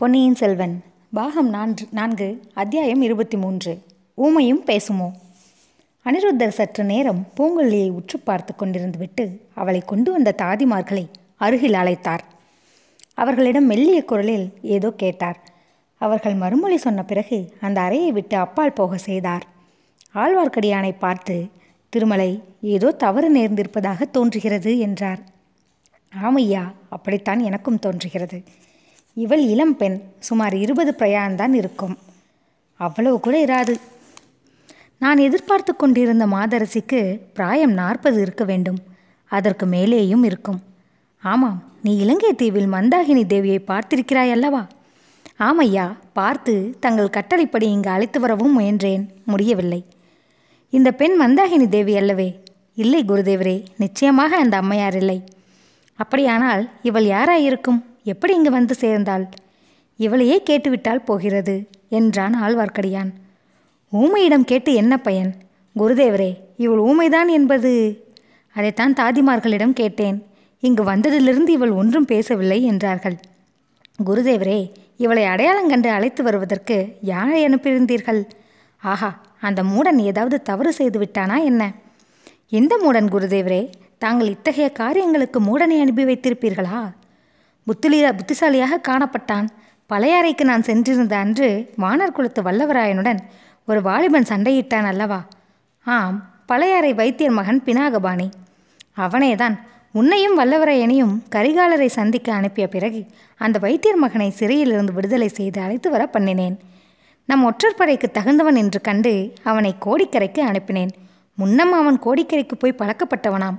பொன்னியின் செல்வன் பாகம் நான்கு நான்கு அத்தியாயம் இருபத்தி மூன்று. ஊமையும் பேசுமோ? அனிருத்தர் சற்று நேரம் பூங்குழலியை உற்று பார்த்து கொண்டிருந்து விட்டு அவளை கொண்டு வந்த தாதிமார்களை அருகில் அழைத்தார். அவர்களிடம் மெல்லிய குரலில் ஏதோ கேட்டார். அவர்கள் மறுமொழி சொன்ன பிறகு அந்த அறையை விட்டு அப்பால் போக செய்தார். ஆழ்வார்க்கடியானை பார்த்து திருமலை ஏதோ தவறு நேர்ந்திருப்பதாக தோன்றுகிறது என்றார். ஆமையா அப்படித்தான் எனக்கும் தோன்றுகிறது. இவள் இளம் பெண் சுமார் இருபது பிரயாணம்தான் இருக்கும். அவ்வளவு கூட இராது. நான் எதிர்பார்த்து கொண்டிருந்த மாதரசிக்கு பிராயம் நாற்பது இருக்க வேண்டும். அதற்கு மேலேயும் இருக்கும். ஆமாம் நீ இலங்கை தீவில் மந்தாகினி தேவியை பார்த்திருக்கிறாய் அல்லவா? ஆமையா பார்த்து தங்கள் கட்டளைப்படி இங்கு அழைத்து வரவும் முயன்றேன். முடியவில்லை. இந்த பெண் மந்தாகினி தேவி அல்லவே? இல்லை குருதேவரே நிச்சயமாக அந்த அம்மையார் இல்லை. அப்படியானால் இவள் யாராயிருக்கும்? எப்படி இங்கு வந்து சேர்ந்தாள்? இவளையே கேட்டுவிட்டால் போகிறது என்றான் ஆழ்வார்க்கடியான். ஊமையிடம் கேட்டு என்ன பயன்? குருதேவரே இவள் ஊமைதான் என்பது? அதைத்தான் தாதிமார்களிடம் கேட்டேன். இங்கு வந்ததிலிருந்து இவள் ஒன்றும் பேசவில்லை என்றார்கள். குருதேவரே இவளை அடையாளம் கண்டு அழைத்து வருவதற்கு யாரை அனுப்பியிருந்தீர்கள்? ஆஹா அந்த மூடன் ஏதாவது தவறு செய்து விட்டானா என்ன? இந்த மூடன் குருதேவரே தாங்கள் இத்தகைய காரியங்களுக்கு மூடனை அனுப்பி வைத்திருப்பீர்களா? புத்திலியா புத்திசாலியாக காணப்பட்டான். பழையாறைக்கு நான் சென்றிருந்த அன்று வானர் குலத்து வல்லவராயனுடன் ஒரு வாலிபன் சண்டையிட்டான் அல்லவா? ஆம் பழையாறை வைத்தியர் மகன் பினாகபாணி. அவனேதான் உன்னையும் வல்லவரையனையும் கரிகாலரை சந்திக்க அனுப்பிய பிறகு அந்த வைத்தியர் மகனை சிறையிலிருந்து விடுதலை செய்து அழைத்து வர பண்ணினேன். நம் ஒற்றற்படைக்கு தகுந்தவன் என்று கண்டு அவனை கோடிக்கரைக்கு அனுப்பினேன். முன்னம் அவன் கோடிக்கரைக்கு போய் பழக்கப்பட்டவனாம்.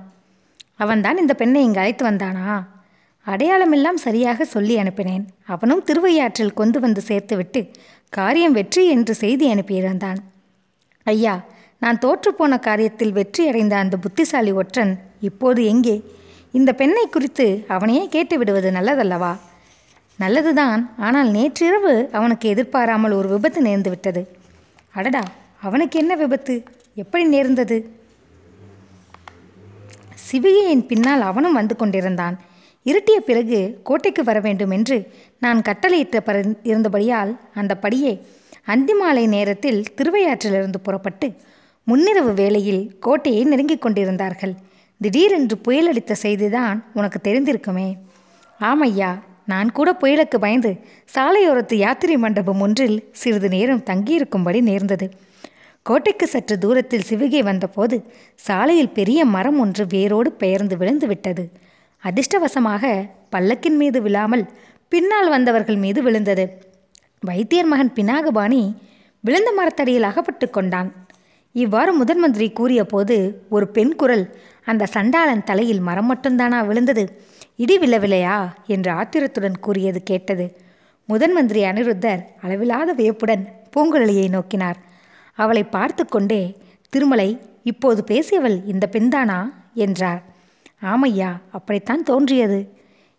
அவன்தான் இந்த பெண்ணை இங்கு அழைத்து வந்தானா? அடையாளமெல்லாம் சரியாக சொல்லி அனுப்பினேன். அவனும் திருவையாற்றில் கொண்டு வந்து சேர்த்துவிட்டு காரியம் வெற்றி என்று செய்தி அனுப்பியிருந்தான் ஐயா நான் தோற்றுப்போன காரியத்தில் வெற்றி அடைந்த அந்த புத்திசாலி ஒற்றன் இப்போது எங்கே? இந்த பெண்ணை குறித்து அவனையே கேட்டு விடுவது நல்லதல்லவா? நல்லதுதான் ஆனால் நேற்றிரவு அவனுக்கு எதிர்பாராமல் ஒரு விபத்து நேர்ந்து விட்டது அடடா அவனுக்கு என்ன விபத்து? எப்படி நேர்ந்தது? சிவிகையின் பின்னால் அவனும் வந்து கொண்டிருந்தான். இருட்டிய பிறகு கோட்டைக்கு வர வேண்டும் என்று நான் கட்டளையிட்ட பர இருந்தபடியால் அந்த படியே அந்திமாலை நேரத்தில் திருவையாற்றிலிருந்து புறப்பட்டு முன்னிரவு வேளையில் கோட்டையை நெருங்கிக் கொண்டிருந்தார்கள். திடீரென்று புயல் அடித்த செய்திதான் உனக்கு தெரிந்திருக்குமே. ஆமையா நான் கூட புயலுக்கு பயந்து சாலையோரத்து யாத்திரை மண்டபம் ஒன்றில் சிறிது நேரம் தங்கியிருக்கும்படி நேர்ந்தது. கோட்டைக்கு சற்று தூரத்தில் சிவிகை வந்தபோது சாலையில் பெரிய மரம் ஒன்று வேரோடு பெயர்ந்து விழுந்து விட்டது. அதிர்ஷ்டவசமாக பல்லக்கின் மீது விழாமல் பின்னால் வந்தவர்கள் மீது விழுந்தது. வைத்தியர் மகன் பினாகபாணி விழுந்த மரத்தடியில் அகப்பட்டு கொண்டான். இவ்வாறு முதன் மந்திரி கூறிய போது ஒரு பெண் குரல் அந்த சண்டாளன் தலையில் மரம் மட்டும்தானா விழுந்தது? இடி விழவில்லையா? என்று ஆத்திரத்துடன் கூறியது கேட்டது. முதன் மந்திரி அனிருத்தர் அளவிலாத வியப்புடன் பூங்குழலியை நோக்கினார். அவளை பார்த்து கொண்டே திருமலை இப்போது பேசியவள் இந்த பெண்தானா? என்றார். ஆமையா அப்படித்தான் தோன்றியது.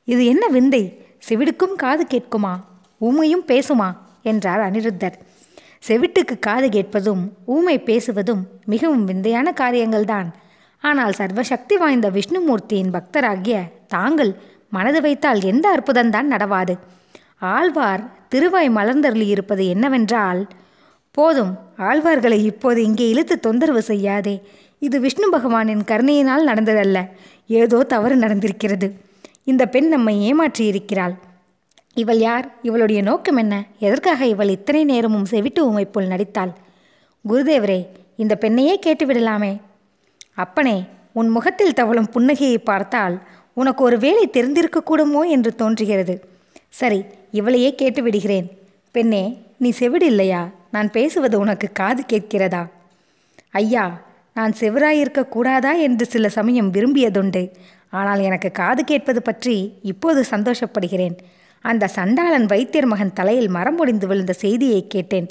இது என்ன விந்தை? செவிடுக்கும் காது கேட்குமா? ஊமையும் பேசுமா? என்றார் அனிருத்தர். செவிட்டுக்கு காது கேட்பதும் ஊமை பேசுவதும் மிகவும் விந்தையான காரியங்கள்தான். ஆனால் சர்வசக்தி வாய்ந்த விஷ்ணுமூர்த்தியின் பக்தராகிய தாங்கள் மனது வைத்தால் எந்த அற்புதம்தான் நடவாது. ஆழ்வார் திருவாய் மலர்ந்தருளி இருப்பது என்னவென்றால் போதும் ஆழ்வார்களை இப்போது இங்கே இழுத்து தொந்தரவு செய்யாதே. இது விஷ்ணு பகவானின் கருணையினால் நடந்ததல்ல. ஏதோ தவறு நடந்திருக்கிறது. இந்த பெண் நம்மை ஏமாற்றி இருக்கிறாள். இவள் யார்? இவளுடைய நோக்கம் என்ன? எதற்காக இவள் இத்தனை நேரமும் செவிட்டு உமை போல் நடித்தாள்? குருதேவரே இந்த பெண்ணையே கேட்டுவிடலாமே. அப்பனே உன் முகத்தில் தவழும் புன்னகையை பார்த்தால் உனக்கு ஒரு வேலை தெரிந்திருக்கக்கூடுமோ என்று தோன்றுகிறது. சரி இவளையே கேட்டு விடுகிறேன் பெண்ணே நீ செவிடு இல்லையா? நான் பேசுவது உனக்கு காது கேட்கிறதா? ஐயா நான் செவராயிருக்கக்கூடாதா என்று சில சமயம் விரும்பியதுண்டு. ஆனால் எனக்கு காது கேட்பது பற்றி இப்போது சந்தோஷப்படுகிறேன். அந்த சண்டாளன் வைத்தியர் மகன் தலையில் மரம் ஒடிந்து விழுந்த செய்தியை கேட்டேன்.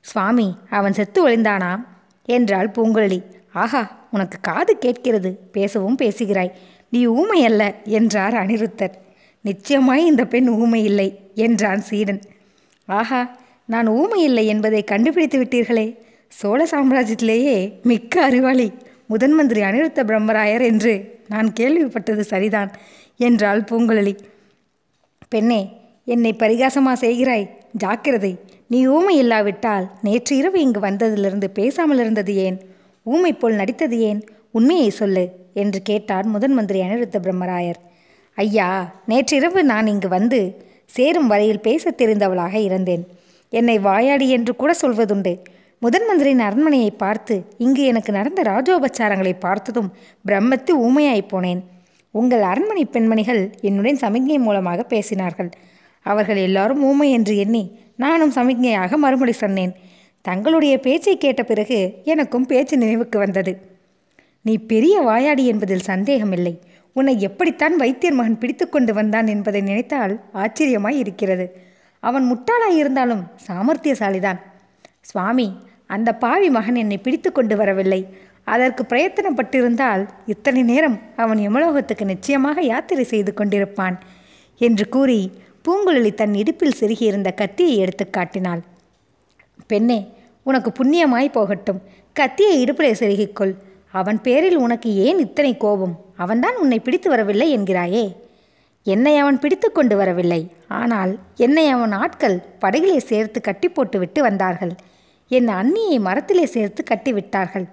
சுவாமி அவன் செத்து ஒழிந்தானா? என்றாள் பூங்குழலி. ஆஹா உனக்கு காது கேட்கிறது. பேசவும் பேசுகிறாய். நீ ஊமை அல்ல என்றார் அனிருத்தர். நிச்சயமாய் இந்த பெண் ஊமை இல்லை என்றான் சீடன். ஆஹா நான் ஊமை இல்லை என்பதை கண்டுபிடித்து விட்டீர்களே. சோழ சாம்ராஜ்யத்திலேயே மிக்க அறிவாளி முதன் மந்திரி அனிருத்த பிரம்மராயர் என்று நான் கேள்விப்பட்டது சரிதான் என்றாள் பூங்குழலி. பெண்ணே என்னை பரிகாசமா செய்கிறாய்? ஜாக்கிரதை நீ ஊமை இல்லாவிட்டால் நேற்று இரவு இங்கு வந்ததிலிருந்து பேசாமல் இருந்தது ஏன்? ஊமை போல் நடித்தது ஏன்? உண்மையை சொல்லு என்று கேட்டார் முதன் மந்திரி அனிருத்த பிரம்மராயர். ஐயா நேற்றிரவு நான் இங்கு வந்து சேரும் வரையில் பேசத் தெரிந்தவளாக இருந்தேன். என்னை வாயாடி என்று கூட சொல்வதுண்டு. முதன் மந்திரியின் அரண்மனையை பார்த்து இங்கு எனக்கு நடந்த ராஜோபச்சாரங்களை பார்த்ததும் பிரம்மத்து ஊமையாய் போனேன். உங்கள் அரண்மனை பெண்மணிகள் என்னுடன் சமிக்ஞை மூலமாக பேசினார்கள். அவர்கள் எல்லாரும் ஊமை என்று எண்ணி நானும் சமிக்ஞையாக மறுமொழி சொன்னேன். தங்களுடைய பேச்சை கேட்ட பிறகு எனக்கும் பேச்சு நினைவுக்கு வந்தது. நீ பெரிய வாயாடி என்பதில் சந்தேகமில்லை. உன்னை எப்படித்தான் வைத்தியர் மகன் பிடித்து கொண்டு வந்தான் என்பதை நினைத்தால் ஆச்சரியமாய் இருக்கிறது. அவன் முட்டாளாய் இருந்தாலும் சாமர்த்தியசாலிதான். சுவாமி அந்த பாவி மகன் என்னை பிடித்து கொண்டு வரவில்லை. அதற்கு பிரயத்தனப்பட்டிருந்தால் இத்தனை நேரம் அவன் யமலோகத்துக்கு நிச்சயமாக யாத்திரை செய்து கொண்டிருப்பான் என்று கூறி பூங்குழலி தன் இடுப்பில் செருகியிருந்த கத்தியை எடுத்து காட்டினாள். பெண்ணே உனக்கு புண்ணியமாய் போகட்டும். கத்தியை இடுப்பிலே செருகிக்கொள். அவன் பேரில் உனக்கு ஏன் இத்தனை கோபம்? அவன்தான் உன்னை பிடித்து வரவில்லை என்கிறாயே. என்னை அவன் பிடித்து கொண்டு வரவில்லை. ஆனால் என்னை அவன் ஆட்கள் படகிலே சேர்த்து கட்டி போட்டுவிட்டு வந்தார்கள். என் அண்ணியை மரத்திலே சேர்த்து கட்டி விட்டார்கள்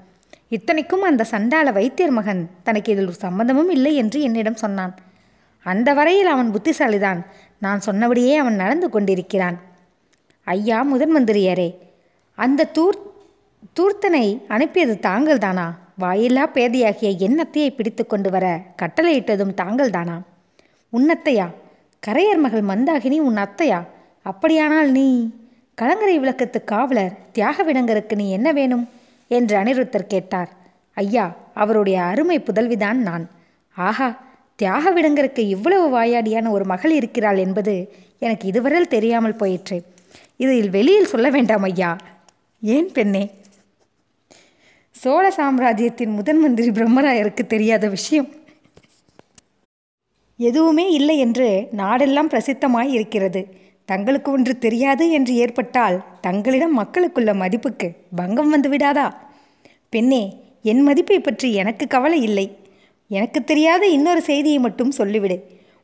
இத்தனைக்கும் அந்த சண்டாள வைத்தியர் மகன் தனக்கு இதில் ஒரு சம்மந்தமும் இல்லை என்று என்னிடம் சொன்னான். அந்த வரையில் அவன் புத்திசாலிதான். நான் சொன்னபடியே அவன் நடந்து கொண்டிருக்கிறான். ஐயா முதன் மந்திரியரே அந்த தூர் தூர்த்தனை அனுப்பியது தாங்கள்தானா? வாயில்லா பேதையாகிய எண்ணத்தையை பிடித்து கொண்டு வர கட்டளையிட்டதும் தாங்கள்தானா? உன்னத்தையா கரையர் மகள் மந்தாகினி உன் அத்தையா? அப்படியானால் நீ கலங்கரை விளக்கத்து காவலர் தியாகவிடங்கருக்கு நீ என்ன வேணும்? என்று அனிருத்தர் கேட்டார். ஐயா அவருடைய அருமை புதல்விதான் நான். ஆஹா தியாகவிடங்கருக்கு இவ்வளவு வாயாடியான ஒரு மகள் இருக்கிறாள் என்பது எனக்கு இதுவரையில் தெரியாமல் போயிற்று. இதில் வெளியில் சொல்ல வேண்டாம் ஐயா. ஏன் பெண்ணே? சோழ சாம்ராஜ்யத்தின் முதன் மந்திரி பிரம்மராயருக்கு தெரியாத விஷயம். எதுவுமே இல்லை என்று நாடெல்லாம் பிரசித்தமாய் இருக்கிறது. தங்களுக்கு ஒன்று தெரியாது என்று ஏற்பட்டால் தங்களிடம் மக்களுக்குள்ள மதிப்புக்கு பங்கம் வந்து விடாதா? பெண்ணே என் மதிப்பை பற்றி எனக்கு கவலை இல்லை. எனக்கு தெரியாத இன்னொரு செய்தியை மட்டும் சொல்லிவிடு.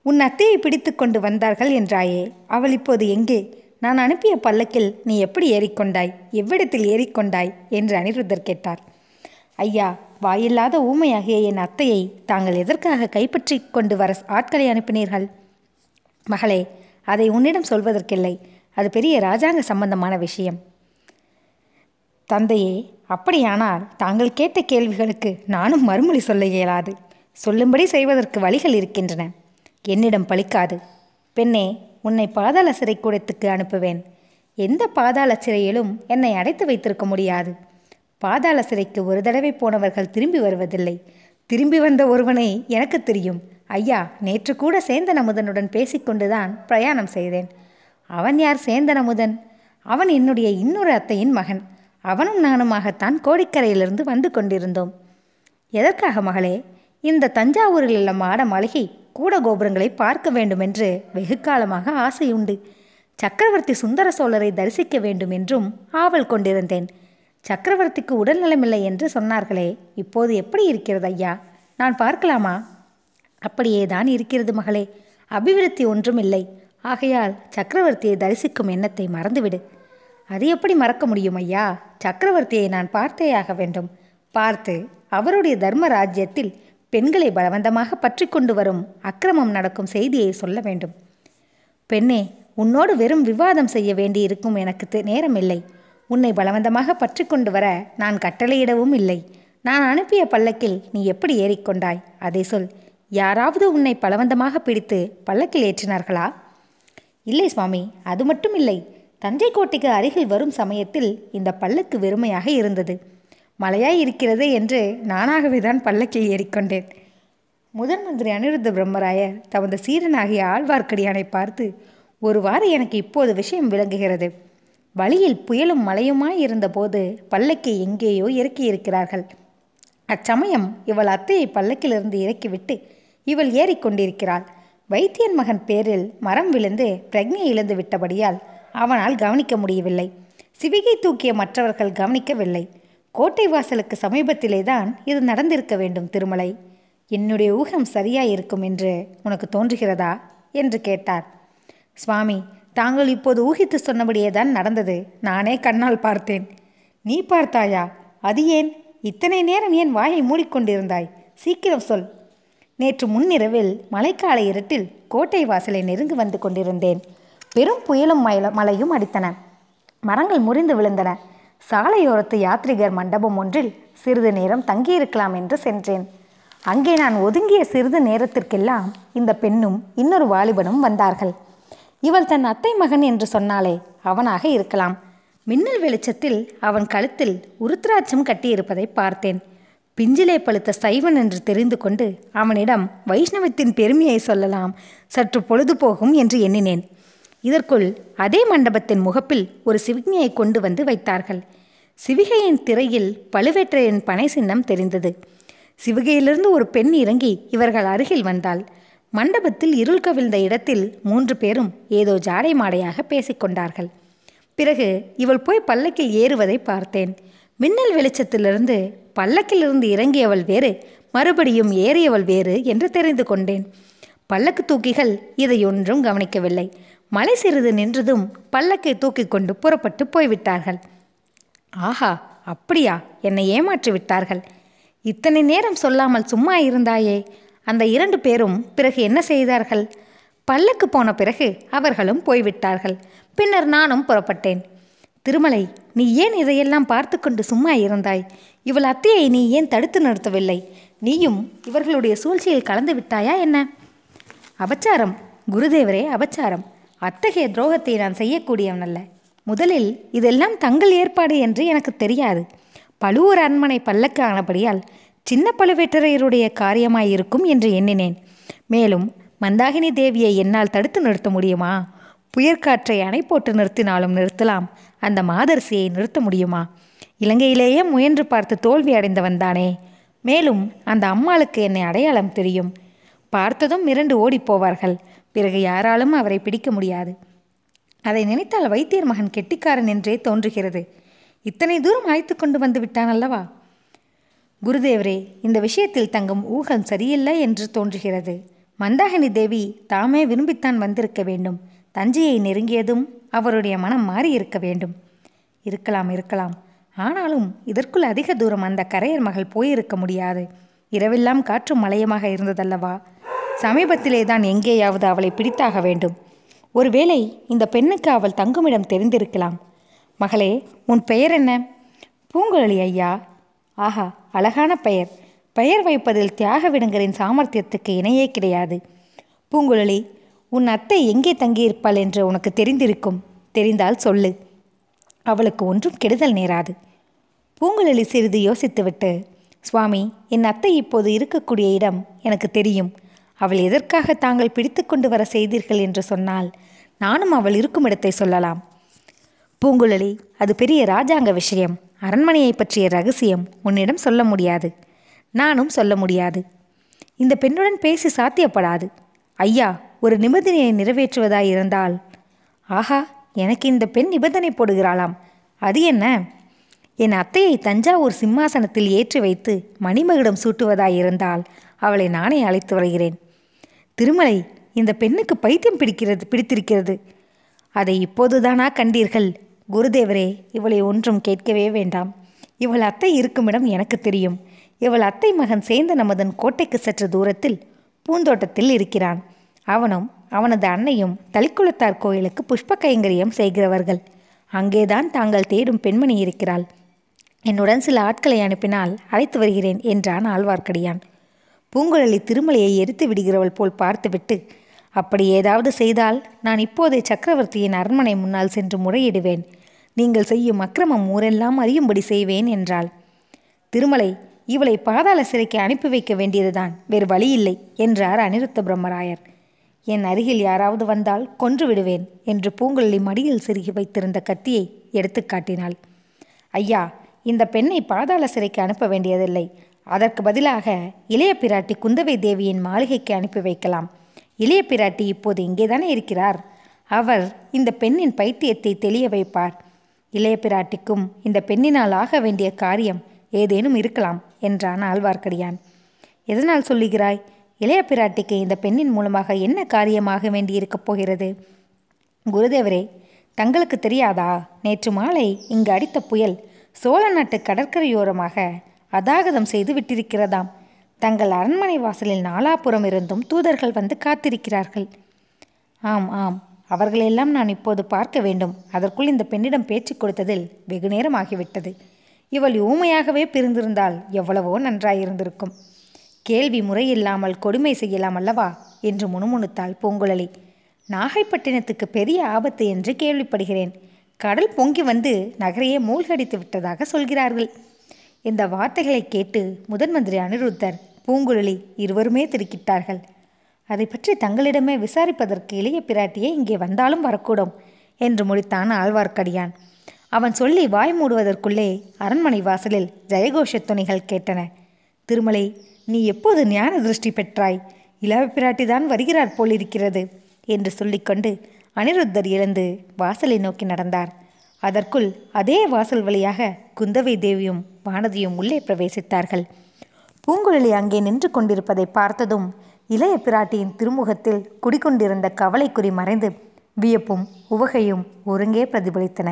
உன் அத்தையை பிடித்து கொண்டு வந்தார்கள் என்றாயே அவள் இப்போது எங்கே? நான் அனுப்பிய பல்லக்கில் நீ எப்படி ஏறிக்கொண்டாய்? எவ்விடத்தில் ஏறிக்கொண்டாய்? என்று அனிருத்தர் கேட்டார். ஐயா வாயில்லாத ஊமையாகிய என் அத்தையை தாங்கள் எதற்காக கைப்பற்றி கொண்டு வர ஆட்களை அனுப்பினீர்கள்? மகளே அதை உன்னிடம் சொல்வதற்கில்லை. அது பெரிய ராஜாங்க சம்பந்தமான விஷயம். தந்தையே அப்படியானால் தாங்கள் கேட்ட கேள்விகளுக்கு நானும் மறுமொழி சொல்ல இயலாது. சொல்லும்படி செய்வதற்கு வழிகள் இருக்கின்றன. என்னிடம் பழிக்காது. பெண்ணே உன்னை பாதாள சிறை கூடத்துக்கு அனுப்புவேன். எந்த பாதாள சிறையிலும் என்னை அடைத்து வைத்திருக்க முடியாது. பாதாள சிறைக்கு ஒரு தடவை போனவர்கள் திரும்பி வருவதில்லை. திரும்பி வந்த ஒருவனை எனக்கு தெரியும். ஐயா நேற்று கூட சேந்தன் அமுதனுடன் பேசிக்கொண்டுதான் பிரயாணம் செய்தேன். அவன் யார் சேந்தன் அமுதன் அவன் என்னுடைய இன்னொரு அத்தையின் மகன். அவனும் நானுமாகத்தான் கோடிக்கரையிலிருந்து வந்து கொண்டிருந்தோம். எதற்காக மகளே இந்த தஞ்சாவூரில் உள்ள மாட மாளிகை கூட கோபுரங்களை பார்க்க வேண்டுமென்று வெகு காலமாக ஆசையுண்டு சக்கரவர்த்தி சுந்தர சோழரை தரிசிக்க வேண்டும் என்றும் ஆவல் கொண்டிருந்தேன். சக்கரவர்த்திக்கு உடல்நலமில்லை என்று சொன்னார்களே இப்போது எப்படி இருக்கிறது ஐயா? நான் பார்க்கலாமா? அப்படியே தான் இருக்கிறது மகளே. அபிவிருத்தி ஒன்றும் இல்லை ஆகையால் சக்கரவர்த்தியை தரிசிக்கும் எண்ணத்தை மறந்துவிடு. அது எப்படி மறக்க முடியும் ஐயா? சக்கரவர்த்தியை நான் பார்த்தேயாக வேண்டும். பார்த்து அவருடைய தர்ம ராஜ்யத்தில் பெண்களை பலவந்தமாக பற்றி கொண்டு வரும் அக்கிரமம் நடக்கும் செய்தியை சொல்ல வேண்டும். பெண்ணே உன்னோடு வெறும் விவாதம் செய்ய வேண்டியிருக்கும் எனக்கு தெ- நேரமில்லை. உன்னை பலவந்தமாக பற்றி கொண்டு வர நான் கட்டளையிடவும் இல்லை நான் அனுப்பிய பல்லக்கில் நீ எப்படி ஏறிக்கொண்டாய்? அதை சொல். யாராவது உன்னை பலவந்தமாக பிடித்து பல்லக்கில் ஏற்றினார்களா? இல்லை சுவாமி அது மட்டும் இல்லை. தஞ்சை கோட்டைக்கு அருகில் வரும் சமயத்தில் இந்த பல்லக்கு வெறுமையாக இருந்தது. மழையாய் இருக்கிறது என்று நானாகவே தான் பல்லக்கில் ஏறிக்கொண்டேன். முதன் மந்திரி அனிருத்த பிரம்மராயர் தமது சீரனாகிய ஆழ்வார்க்கடியானை பார்த்து ஒருவாறு எனக்கு இப்போது விஷயம் விளங்குகிறது. வழியில் புயலும் மழையுமாய் இருந்தபோது பல்லக்கை எங்கேயோ இறக்கியிருக்கிறார்கள். அச்சமயம் இவள் அத்தையை பல்லக்கிலிருந்து இறக்கிவிட்டு இவள் ஏறிக்கொண்டிருக்கிறாள். வைத்தியன் மகன் பேரில் மரம் விழுந்து பிரக்ஞை இழந்து விட்டபடியால் அவனால் கவனிக்க முடியவில்லை. சிவிகை தூக்கிய மற்றவர்கள் கவனிக்கவில்லை. கோட்டை வாசலுக்கு சமீபத்திலே தான் இது நடந்திருக்க வேண்டும் திருமலை. என்னுடைய ஊகம் சரியாயிருக்கும் என்று உனக்கு தோன்றுகிறதா? என்று கேட்டார். சுவாமி தாங்கள் இப்போது ஊகித்து சொன்னபடியே தான் நடந்தது. நானே கண்ணால் பார்த்தேன். நீ பார்த்தாயா? அது ஏன்? இத்தனை நேரம் ஏன் வாயை மூடிக்கொண்டிருந்தாய்? சீக்கிரம் சொல். நேற்று முன்னிரவில் மழைக்கால இருட்டில் கோட்டை வாசலை நெருங்கி வந்து கொண்டிருந்தேன். பெரும் புயலும் மழையும் அடித்தன. மரங்கள் முறிந்து விழுந்தன. சாலையோரத்து யாத்ரிகர் மண்டபம் ஒன்றில் சிறிது நேரம் தங்கியிருக்கலாம் என்று சென்றேன். அங்கே நான் ஒதுங்கிய சிறிது நேரத்திற்கெல்லாம் இந்த பெண்ணும் இன்னொரு வாலிபனும் வந்தார்கள். இவள் தன் அத்தை மகன் என்று சொன்னாலே அவனாக இருக்கலாம். மின்னல் வெளிச்சத்தில் அவன் கழுத்தில் உருத்ராட்சம் கட்டியிருப்பதை பார்த்தேன். பிஞ்சிலே பழுத்த சைவன் என்று தெரிந்து கொண்டு அவனிடம் வைஷ்ணவத்தின் பெருமையை சொல்லலாம் சற்று பொழுது போகும் என்று எண்ணினேன். இதற்குள் அதே மண்டபத்தின் முகப்பில் ஒரு சிவிகையை கொண்டு வந்து வைத்தார்கள். சிவிகையின் திரையில் பழுவேற்றையின் பனை சின்னம் தெரிந்தது. சிவிகையிலிருந்து ஒரு பெண் இறங்கி இவர்கள் அருகில் வந்தாள். மண்டபத்தில் இருள் கவிழ்ந்த இடத்தில் மூன்று பேரும் ஏதோ ஜாடை மாடையாக பேசிக்கொண்டார்கள். பிறகு இவள் போய் பல்லக்கில் ஏறுவதை பார்த்தேன். மின்னல் வெளிச்சத்திலிருந்து பல்லக்கிலிருந்து இறங்கியவள் வேறு மறுபடியும் ஏறியவள் வேறு என்று தெரிந்து கொண்டேன். பல்லக்கு தூக்கிகள் இதையொன்றும் கவனிக்கவில்லை. மலை சிறிது நின்றதும் பல்லக்கை தூக்கி கொண்டு புறப்பட்டு போய்விட்டார்கள். ஆஹா அப்படியா? என்னை ஏமாற்றி விட்டார்கள். இத்தனை நேரம் சொல்லாமல் சும்மா இருந்தாயே? அந்த இரண்டு பேரும் பிறகு என்ன செய்தார்கள்? பல்லக்கு போன பிறகு அவர்களும் போய்விட்டார்கள். பின்னர் நானும் புறப்பட்டேன். திருமலை நீ ஏன் இதையெல்லாம் பார்த்து கொண்டு சும்மா இருந்தாய்? இவள் அத்தையை நீ ஏன் தடுத்து நிறுத்தவில்லை? நீயும் இவர்களுடைய சூழ்ச்சியில் கலந்து விட்டாயா என்ன? அபச்சாரம் குருதேவரே அபச்சாரம். அத்தகைய துரோகத்தை நான் செய்யக்கூடியவன் அல்ல. முதலில் இதெல்லாம் தங்கள் ஏற்பாடு என்று எனக்கு தெரியாது. பழுவூர் அரண்மனை பல்லக்கு ஆனபடியால் சின்ன பழுவேட்டரையருடைய காரியமாயிருக்கும் என்று எண்ணினேன். மேலும் மந்தாகினி தேவியை என்னால் தடுத்து நிறுத்த முடியுமா? புயற்காற்றை அணை போட்டு நிறுத்தினாலும் நிறுத்தலாம். அந்த மாதரசியை நிறுத்த முடியுமா? இலங்கையிலேயே முயன்று பார்த்து தோல்வி அடைந்தவன் தானே. மேலும் அந்த அம்மாளுக்கு என்னை அடையாளம் தெரியும். பார்த்ததும் மிரண்டு ஓடிப் போவார்கள். பிறகு யாராலும் அவரை பிடிக்க முடியாது. அதை நினைத்தால் வைத்தியர் மகன் கெட்டிக்காரன் என்றே தோன்றுகிறது. இத்தனை தூரம் அழைத்து கொண்டு வந்து விட்டான் அல்லவா? குருதேவரே இந்த விஷயத்தில் தங்கும் ஊகம் சரியில்லை என்று தோன்றுகிறது. மந்தாகினி தேவி தாமே விரும்பித்தான் வந்திருக்க வேண்டும். தஞ்சையை நெருங்கியதும் அவருடைய மனம் மாறி இருக்க வேண்டும். இருக்கலாம் இருக்கலாம். ஆனாலும் இதற்குள் அதிக தூரம் அந்த கரையர் மகள் போயிருக்க முடியாது. இரவெல்லாம் காற்றும் மலையமாக இருந்ததல்லவா? சமீபத்திலே தான் எங்கேயாவது அவளை பிடித்தாக வேண்டும். ஒருவேளை இந்த பெண்ணுக்கு அவள் தங்குமிடம் தெரிந்திருக்கலாம். மகளே உன் பெயர் என்ன? பூங்குழலி ஐயா. ஆஹா அழகான பெயர். பெயர் வைப்பதில் தியாக விடங்கரின் சாமர்த்தியத்துக்கு இணையே கிடையாது. பூங்குழலி உன் அத்தை எங்கே தங்கியிருப்பாள் என்று உனக்கு தெரிந்திருக்கும். தெரிந்தால் சொல்லு. அவளுக்கு ஒன்றும் கெடுதல் நேராது. பூங்குழலி சிறிது யோசித்துவிட்டு சுவாமி என் அத்தை இப்போது இருக்கக்கூடிய இடம் எனக்கு தெரியும். அவள் எதற்காக தாங்கள் பிடித்து கொண்டு வர செய்தீர்கள்? என்று சொன்னால் நானும் அவள் இருக்கும் இடத்தை சொல்லலாம். பூங்குழலி அது பெரிய ராஜாங்க விஷயம். அரண்மனையை பற்றிய ரகசியம் உன்னிடம் சொல்ல முடியாது. நானும் சொல்ல முடியாது. இந்த பெண்ணுடன் பேசி சாத்தியப்படாது. ஐயா ஒரு நிபந்தனையை நிறைவேற்றுவதாயிருந்தால் ஆஹா எனக்கு இந்த பெண் நிபந்தனை போடுகிறாளாம். அது என்ன? என் அத்தையை தஞ்சாவூர் சிம்மாசனத்தில் ஏற்றி வைத்து மணிமகுடம் சூட்டுவதாயிருந்தால் அவளை நானே அழைத்து வருகிறேன். திருமலை இந்த பெண்ணுக்கு பைத்தியம் பிடிக்கிறது பிடித்திருக்கிறது. அதை இப்போதுதானா கண்டீர்கள்? குருதேவரே இவளை ஒன்றும் கேட்கவே வேண்டாம். இவள் அத்தை இருக்குமிடம் எனக்கு தெரியும். இவள் அத்தை மகன் சேர்ந்த நமதன் கோட்டைக்கு சற்று தூரத்தில் பூந்தோட்டத்தில் இருக்கிறான். அவனும் அவனது அன்னையும் தளிக்குளத்தார் கோயிலுக்கு புஷ்ப கைங்கரியம் செய்கிறவர்கள். அங்கேதான் தாங்கள் தேடும் பெண்மணி இருக்கிறாள். என்னுடன் சில ஆட்களை அனுப்பினால் அழைத்து வருகிறேன் என்றான் ஆழ்வார்க்கடியான். பூங்குழலி திருமலையை எரித்து விடுகிறவள் போல் பார்த்துவிட்டு அப்படி ஏதாவது செய்தால் நான் இப்போதே சக்கரவர்த்தியின் அரண்மனை முன்னால் சென்று முறையிடுவேன். நீங்கள் செய்யும் அக்கிரமம் ஊரெல்லாம் அறியும்படி செய்வேன் என்றாள். திருமலை இவளை பாதாள சிறைக்கு அனுப்பி வைக்க வேண்டியதுதான். வேறு வழியில்லை என்றார் அனிருத்த பிரம்மராயர். என் அருகில் யாராவது வந்தால் கொன்று விடுவேன் என்று பூங்குழலி மடியில் செருகி வைத்திருந்த கத்தியை எடுத்து காட்டினாள். ஐயா இந்த பெண்ணை பாதாள சிறைக்கு அனுப்ப வேண்டியதில்லை. அதற்கு பதிலாக இளைய பிராட்டி குந்தவை தேவியின் மாளிகைக்கு அனுப்பி வைக்கலாம். இளைய பிராட்டி இப்போது இங்கேதானே இருக்கிறார். அவர் இந்த பெண்ணின் பைத்தியத்தை தெளிய வைப்பார். இளைய பிராட்டிக்கும் இந்த பெண்ணினால் ஆக வேண்டிய காரியம் ஏதேனும் இருக்கலாம் என்றான் ஆழ்வார்க்கடியான். எதனால் சொல்லுகிறாய்? இளைய பிராட்டிக்கு இந்த பெண்ணின் மூலமாக என்ன காரியமாக வேண்டியிருக்கப் போகிறது? குருதேவரே தங்களுக்கு தெரியாதா? நேற்று மாலை இங்கு அடித்த புயல் சோழ நாட்டு கடற்கரையோரமாக அதாகதம் செய்து விட்டிருக்கிறதாம். தங்கள் அரண்மனை வாசலில் நாலாபுறம் இருந்தும் தூதர்கள் வந்து காத்திருக்கிறார்கள். ஆம் ஆம். அவர்களெல்லாம் நான் இப்போது பார்க்க வேண்டும். அதற்குள் இந்த பெண்ணிடம் பேச்சு கொடுத்ததில் வெகு நேரம் ஆகிவிட்டது. இவள் ஊமையாகவே பிரிந்திருந்தால் எவ்வளவோ நன்றாயிருந்திருக்கும். கேள்வி முறையில்லாமல் கொடுமை செய்யலாம் அல்லவா? என்று முணுமுணுத்தாள் பூங்குழலி. நாகைப்பட்டினத்துக்கு பெரிய ஆபத்து என்று கேள்விப்படுகிறேன். கடல் பொங்கி வந்து நகரையே மூழ்கடித்து விட்டதாக சொல்கிறார்கள். இந்த வார்த்தைகளை கேட்டு முதன் மந்திரி அனிருத்தர் பூங்குழலி இருவருமே திருக்கிட்டார்கள். அதை பற்றி தங்களிடமே விசாரிப்பதற்கு இளைய பிராட்டியே இங்கே வந்தாலும் வரக்கூடும் என்று முடித்தான் ஆழ்வார்க்கடியான். அவன் சொல்லி வாய் மூடுவதற்குள்ளே அரண்மனை வாசலில் ஜெயகோஷ துணிகள் கேட்டன. திருமலை நீ எப்போது ஞான திருஷ்டி பெற்றாய்? இளவ பிராட்டிதான் வருகிறார் போலிருக்கிறது என்று சொல்லிக்கொண்டு அனிருத்தர் எழுந்து வாசலை நோக்கி நடந்தார். அதற்குள் அதே வாசல் வழியாக குந்தவை தேவியும் வானதியும் உள்ளே பிரவேசித்தார்கள். பூங்குழலி அங்கே நின்று கொண்டிருப்பதை பார்த்ததும் இளைய பிராட்டியின் திருமுகத்தில் குடிகொண்டிருந்த கவலைக்குறி மறைந்து வியப்பும் உவகையும் ஒருங்கே பிரதிபலித்தன.